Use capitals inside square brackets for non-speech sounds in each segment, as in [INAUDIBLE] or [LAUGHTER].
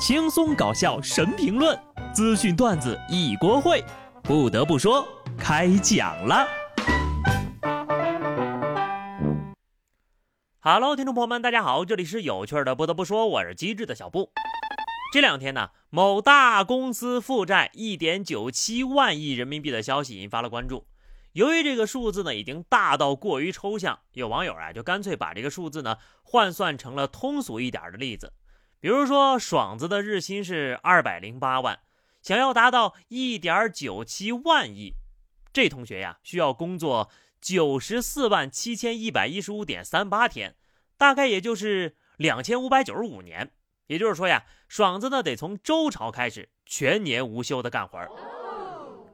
轻松搞笑神评论，资讯段子一锅烩。不得不说，开讲了。Hello，听众朋友们，大家好，这里是有趣的。不得不说，我是机智的小布。这两天呢，某大公司负债一点九七万亿人民币的消息引发了关注。由于这个数字呢已经大到过于抽象，有网友啊就干脆把这个数字呢换算成了通俗一点的例子，比如说爽子的日薪是二百零八万，想要达到一点九七万亿，这同学呀需要工作九十四万七千一百一十五点三八天，大概也就是两千五百九十五年。也就是说呀，爽子呢得从周朝开始全年无休的干活儿。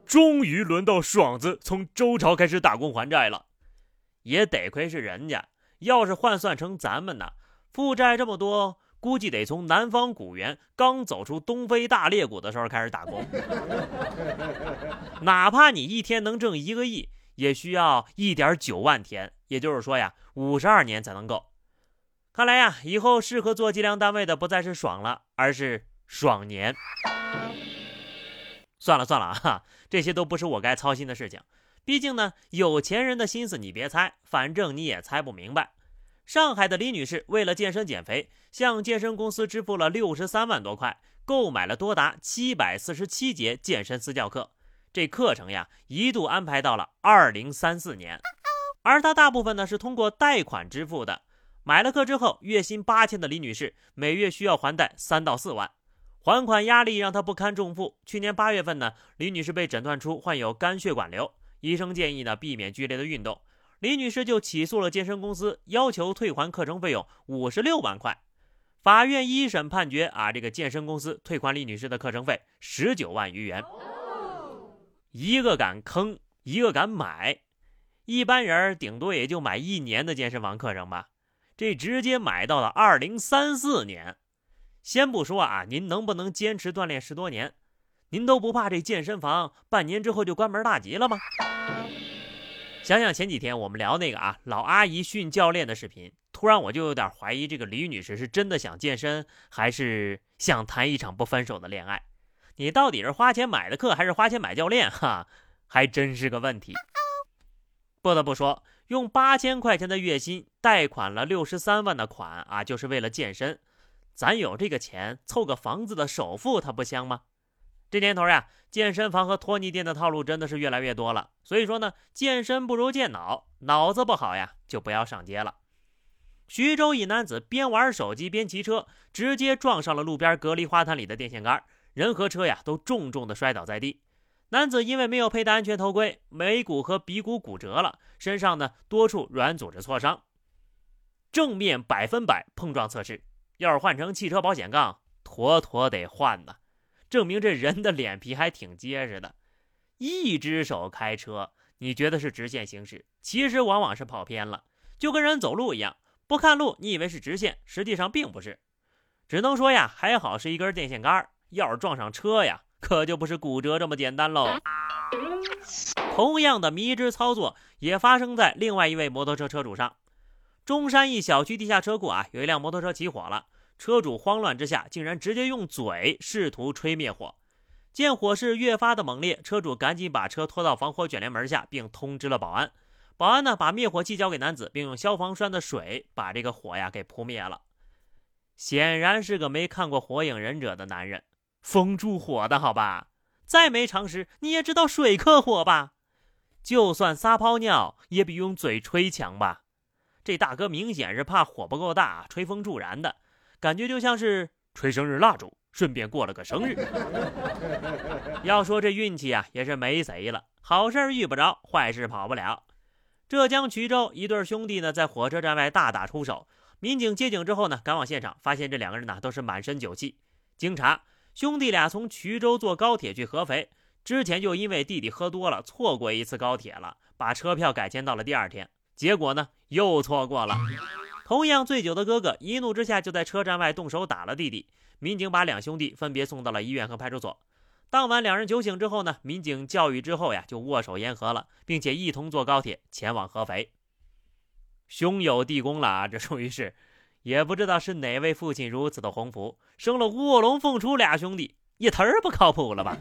终于轮到爽子从周朝开始打工还债了，也得亏是人家。要是换算成咱们呢，负债这么多，估计得从南方古猿刚走出东非大裂谷的时候开始打工。[LAUGHS] 哪怕你一天能挣一个亿，也需要一点九万天，也就是说呀，五十二年才能够。看来呀，以后适合做计量单位的不再是爽了，而是爽年。算了算了啊，[LAUGHS] 这些都不是我该操心的事情。毕竟呢，有钱人的心思你别猜，反正你也猜不明白。上海的李女士为了健身减肥，向健身公司支付了六十三万多块，购买了多达七百四十七节健身私教课。这课程呀，一度安排到了二零三四年。而她大部分呢是通过贷款支付的。买了课之后，月薪八千的李女士，每月需要还贷三到四万。还款压力让她不堪重负。去年八月份呢，李女士被诊断出患有肝血管瘤，医生建议呢避免剧烈的运动。李女士就起诉了健身公司，要求退还课程费用五十六万块。法院一审判决啊，这个健身公司退还李女士的课程费十九万余元。一个敢坑，一个敢买，一般人顶多也就买一年的健身房课程吧，这直接买到了二零三四年。先不说啊，您能不能坚持锻炼十多年？您都不怕这健身房半年之后就关门大吉了吗？想想前几天我们聊那个啊老阿姨训教练的视频，突然我就有点怀疑这个李女士是真的想健身，还是想谈一场不分手的恋爱？你到底是花钱买的课，还是花钱买教练？哈，还真是个问题。不得不说，用八千块钱的月薪贷款了六十三万的款啊，就是为了健身。咱有这个钱凑个房子的首付，它不香吗？这年头呀，健身房和托尼店的套路真的是越来越多了。所以说呢，健身不如健脑，脑子不好呀，就不要上街了。徐州一男子边玩手机边骑车，直接撞上了路边隔离花坛里的电线杆，人和车呀都重重的摔倒在地。男子因为没有佩戴安全头盔，眉骨和鼻骨骨折了，身上呢多处软组织挫伤。正面百分百碰撞测试。要是换成汽车保险杠，妥妥得换呢，证明这人的脸皮还挺结实的。一只手开车，你觉得是直线行驶，其实往往是跑偏了，就跟人走路一样，不看路，你以为是直线，实际上并不是。只能说呀，还好是一根电线杆，要是撞上车呀，可就不是骨折这么简单喽。同样的迷之操作也发生在另外一位摩托车车主上。中山一小区地下车库啊，有一辆摩托车起火了。车主慌乱之下，竟然直接用嘴试图吹灭火。见火势越发的猛烈，车主赶紧把车拖到防火卷帘门下，并通知了保安。保安呢，把灭火器交给男子，并用消防栓的水把这个火呀给扑灭了。显然是个没看过《火影忍者》的男人，封住火的好吧？再没常识，你也知道水克火吧？就算撒泡尿，也比用嘴吹强吧？这大哥明显是怕火不够大，吹风助燃的感觉，就像是吹生日蜡烛，顺便过了个生日。要说这运气啊，也是没谁了，好事遇不着，坏事跑不了。浙江衢州一对兄弟呢，在火车站外大打出手，民警接警之后呢，赶往现场，发现这两个人呢都是满身酒气。经查，兄弟俩从衢州坐高铁去合肥，之前就因为弟弟喝多了，错过一次高铁了，把车票改签到了第二天。结果呢，又错过了。同样醉酒的哥哥一怒之下就在车站外动手打了弟弟。民警把两兄弟分别送到了医院和派出所。当晚两人酒醒之后呢，民警教育之后呀，就握手言和了，并且一同坐高铁前往合肥。兄友弟恭了啊，这属于是也不知道是哪位父亲如此的鸿福，生了卧龙凤雏俩兄弟，一忒不靠谱了吧？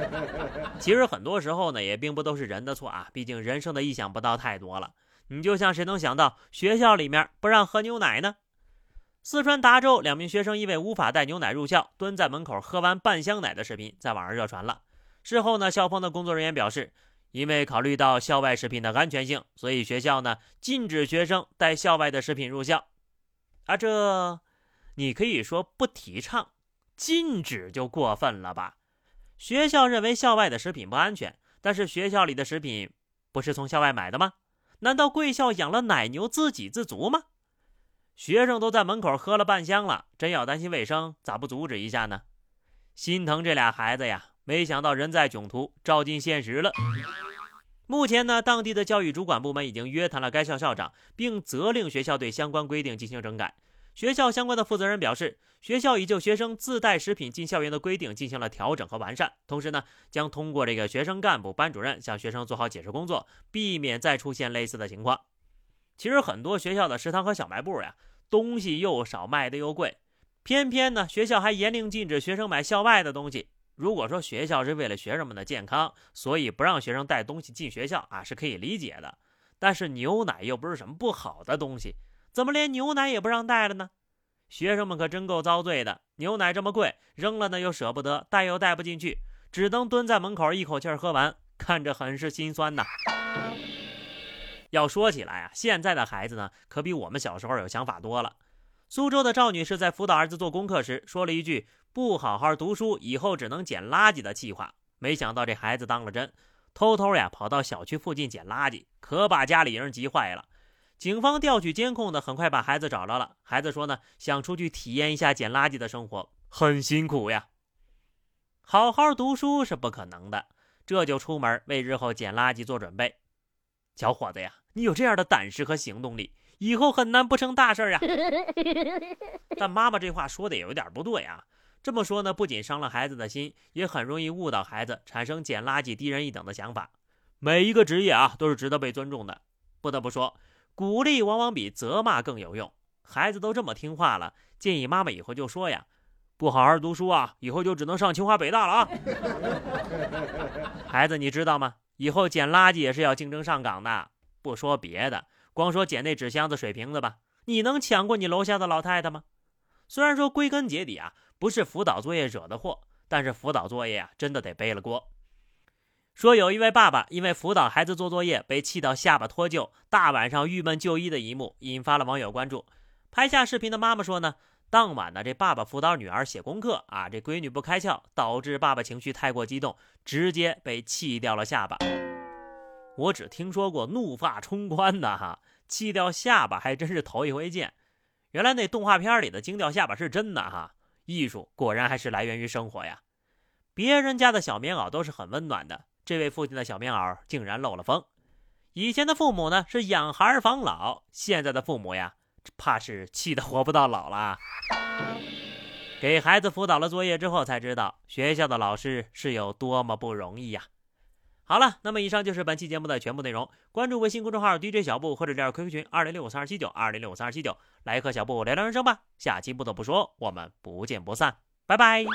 [LAUGHS] 其实很多时候呢，也并不都是人的错啊，毕竟人生的意想不到太多了。你就像谁能想到学校里面不让喝牛奶呢？四川达州两名学生因为无法带牛奶入校，蹲在门口喝完半箱奶的视频在网上热传了。事后呢，校方的工作人员表示，因为考虑到校外食品的安全性，所以学校呢禁止学生带校外的食品入校。啊，这你可以说不提倡，禁止就过分了吧？学校认为校外的食品不安全，但是学校里的食品不是从校外买的吗？难道贵校养了奶牛自给自足吗？学生都在门口喝了半箱了，真要担心卫生，咋不阻止一下呢？心疼这俩孩子呀！没想到人在囧途，照进现实了。目前呢，当地的教育主管部门已经约谈了该校校长，并责令学校对相关规定进行整改。学校相关的负责人表示，学校已就学生自带食品进校园的规定进行了调整和完善，同时呢，将通过这个学生干部、班主任向学生做好解释工作，避免再出现类似的情况。其实很多学校的食堂和小卖部呀，东西又少，卖的又贵，偏偏呢，学校还严令禁止学生买校外的东西。如果说学校是为了学生们的健康，所以不让学生带东西进学校啊，是可以理解的。但是牛奶又不是什么不好的东西，怎么连牛奶也不让带了呢？学生们可真够遭罪的。牛奶这么贵，扔了呢又舍不得，带又带不进去，只能蹲在门口一口气喝完，看着很是心酸呐。要说起来啊，现在的孩子呢，可比我们小时候有想法多了。苏州的赵女士在辅导儿子做功课时，说了一句。不好好读书，以后只能捡垃圾的气话，没想到这孩子当了真，偷偷呀跑到小区附近捡垃圾，可把家里人急坏了。警方调取监控的，很快把孩子找着了。孩子说呢，想出去体验一下捡垃圾的生活，很辛苦呀。好好读书是不可能的，这就出门为日后捡垃圾做准备。小伙子呀，你有这样的胆识和行动力，以后很难不成大事呀。[LAUGHS] 但妈妈这话说的也有点不对啊。这么说呢，不仅伤了孩子的心，也很容易误导孩子，产生捡垃圾低人一等的想法。每一个职业啊，都是值得被尊重的。不得不说，鼓励往往比责骂更有用。孩子都这么听话了，建议妈妈以后就说呀：“不好好读书啊，以后就只能上清华北大了啊！” [LAUGHS] 孩子，你知道吗？以后捡垃圾也是要竞争上岗的。不说别的，光说捡那纸箱子、水瓶子吧，你能抢过你楼下的老太太吗？虽然说归根结底啊。不是辅导作业惹的祸，但是辅导作业啊，真的得背了锅。说有一位爸爸因为辅导孩子做作业被气到下巴脱臼，大晚上郁闷就医的一幕，引发了网友关注。拍下视频的妈妈说呢，当晚呢，这爸爸辅导女儿写功课啊，这闺女不开窍，导致爸爸情绪太过激动，直接被气掉了下巴。我只听说过怒发冲冠的哈，气掉下巴还真是头一回见。原来那动画片里的惊掉下巴是真的哈。艺术果然还是来源于生活呀！别人家的小棉袄都是很温暖的，这位父亲的小棉袄竟然漏了风。以前的父母呢是养孩防老，现在的父母呀，怕是气得活不到老了。给孩子辅导了作业之后，才知道学校的老师是有多么不容易呀！好了，那么以上就是本期节目的全部内容。关注微信公众号 DJ 小布或者加入 QQ 群二零六五三二七九二零六五三二七九，来和小布聊聊人生吧。下期不得不说，我们不见不散，拜拜。